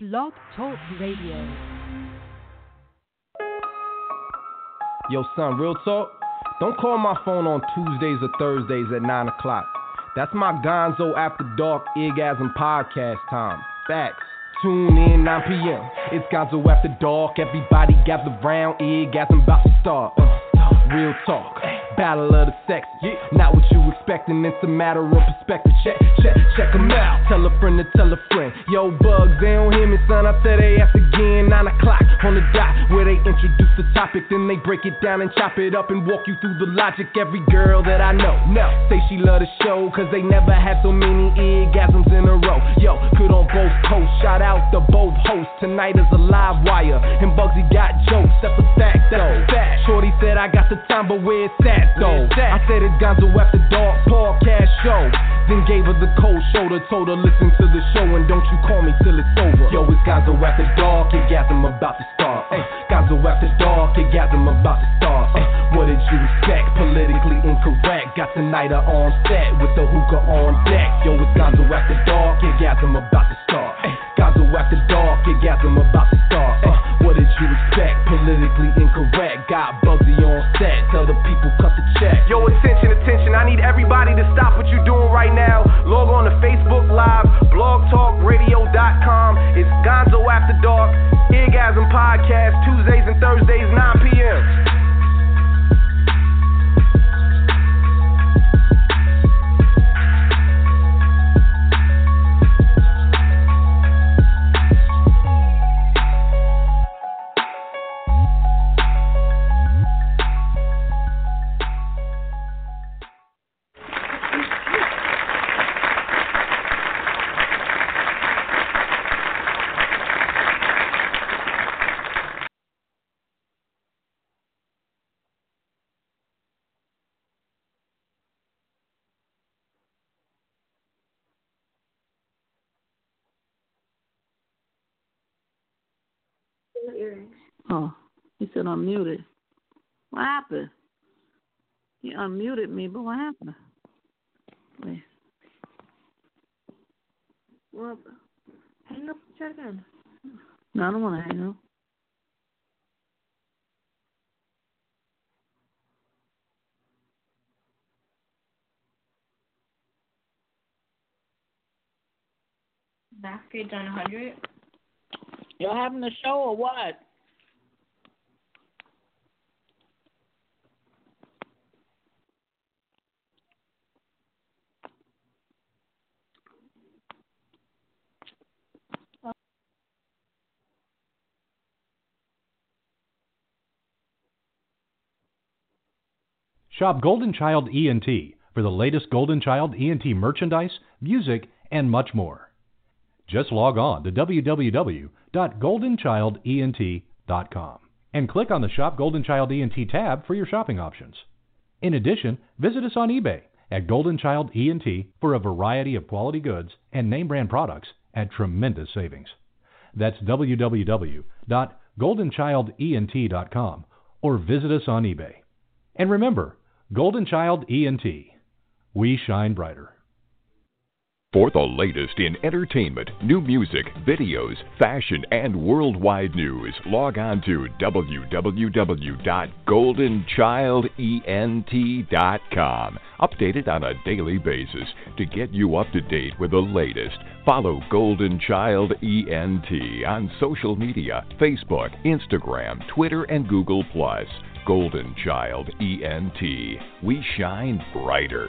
Blog Talk Radio. Yo, son, real talk. Don't call my phone on Tuesdays or Thursdays at 9 o'clock. That's my Gonzo After Dark Eargasm podcast time. Facts. Tune in 9 p.m. It's Gonzo After Dark. Everybody gather round. Eargasm about to start. Uh, real talk. Battle of the sexes. Yeah. Not what you expecting, it's a matter of perspective. Check, check, check them out. Tell a friend to tell a friend. Yo, bugs, they don't hear me, son. I said they ask again. 9 o'clock on the dot, where they introduce the topic, then they break it down and chop it up and walk you through the logic. Every girl that I know, no, say she love the show, cause they never had so many orgasms in a row. Yo, good on both coasts. Shout out to both hosts. Tonight is a live wire, and Buggsy got jokes. That's a fact, though. Shorty said I got the time, but where's that? though. I said it's Gonzo after dark podcast show. Then gave her the cold shoulder, told her listen to the show and don't you call me till it's over. Yo, it's Gonzo after dark, Eargasm about to start. Ay, Gonzo after dark, Eargasm about to start. Ay, what did you expect? Politically incorrect. Got Tinida on set with the hookah on deck. Yo, it's Gonzo after dark, Eargasm about to start. Ay, Gonzo after dark, Eargasm about to start. Ay, what did you expect? Politically incorrect. Tell the people cut the check. Yo, attention, attention. I need everybody to stop what you're doing right now. Log on to Facebook Live, blogtalkradio.com. It's Gonzo After Dark, Eargasm Podcast, Tuesdays and Thursdays, earrings. Oh, he said unmuted. What happened? He unmuted me, but what happened? Wait. Well, hang up. Try it again. No, I don't want to hang up. Math grades on 100. Y'all having a show or what? Shop Golden Child ENT for the latest Golden Child ENT merchandise, music, and much more. Just log on to www.goldenchildent.com and click on the Shop Golden Child ENT tab for your shopping options. In addition, visit us on eBay at Golden Child ENT for a variety of quality goods and name brand products at tremendous savings. That's www.goldenchildent.com or visit us on eBay. And remember, Golden Child ENT. We shine brighter. For the latest in entertainment, new music, videos, fashion, and worldwide news, log on to www.goldenchildent.com. Updated on a daily basis to get you up to date with the latest. Follow Golden Child ENT on social media Facebook, Instagram, Twitter, and Google. Golden Child ENT. We shine brighter.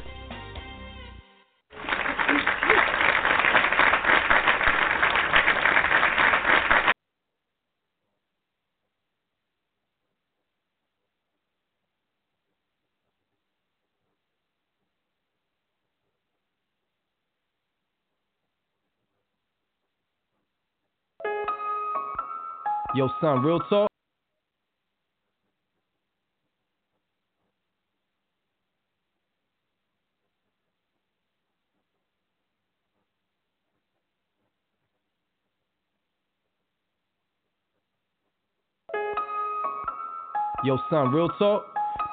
Yo, son, real talk. Yo, son, real talk.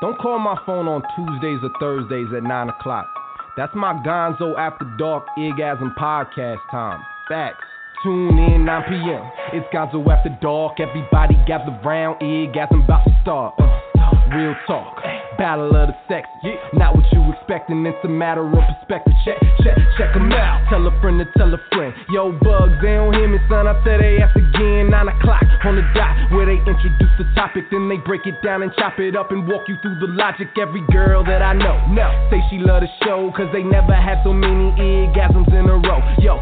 Don't call my phone on Tuesdays or Thursdays at 9 o'clock. That's my Gonzo After Dark Eargasm podcast time. Facts. Tune in 9 p.m. It's Gonzo after dark. Everybody gather round. Eargasm about to start. Uh, real talk. Battle of the sex. Not what you expecting. It's a matter of perspective. Check, check, check 'em out. Tell a friend to tell a friend. Yo, bugs, they don't hear me, son. I said they ask again. 9 o'clock on the dot. Where they introduce the topic. Then they break it down and chop it up and walk you through the logic. Every girl that I know. No. Say she love the show. Cause they never had so many orgasms in a row. Yo,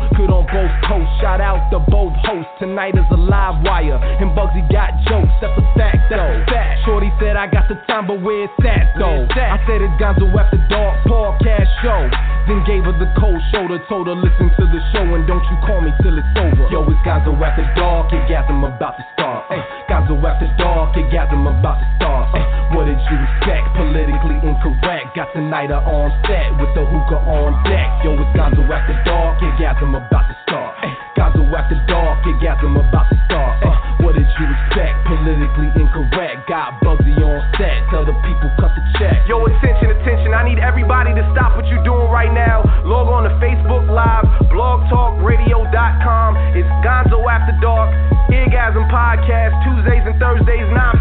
Shout out to both hosts. Tonight is a live wire. And Buggsy got jokes. That's a fact, though. Shorty said I got the time, but where's that, though? I said it's Gonzo after dark podcast show. Then gave her the cold shoulder, told her listen to the show and don't you call me till it's over. Yo, it's Gonzo after dark, Eargasm about to start. Ay, Gonzo after dark, Eargasm about to start. What did you expect? Politically incorrect. Got Tinida on set with the hookah on deck. Yo, it's Gonzo after dark, after dark, Eargasm about to start. Uh, what did you expect? Politically incorrect. Got Buggsy on set. Tell the people cut the check. Yo, attention, attention. I need everybody to stop what you're doing right now. Log on to Facebook Live, blogtalkradio.com. It's Gonzo After Dark, Eargasm Podcast, Tuesdays and Thursdays, 9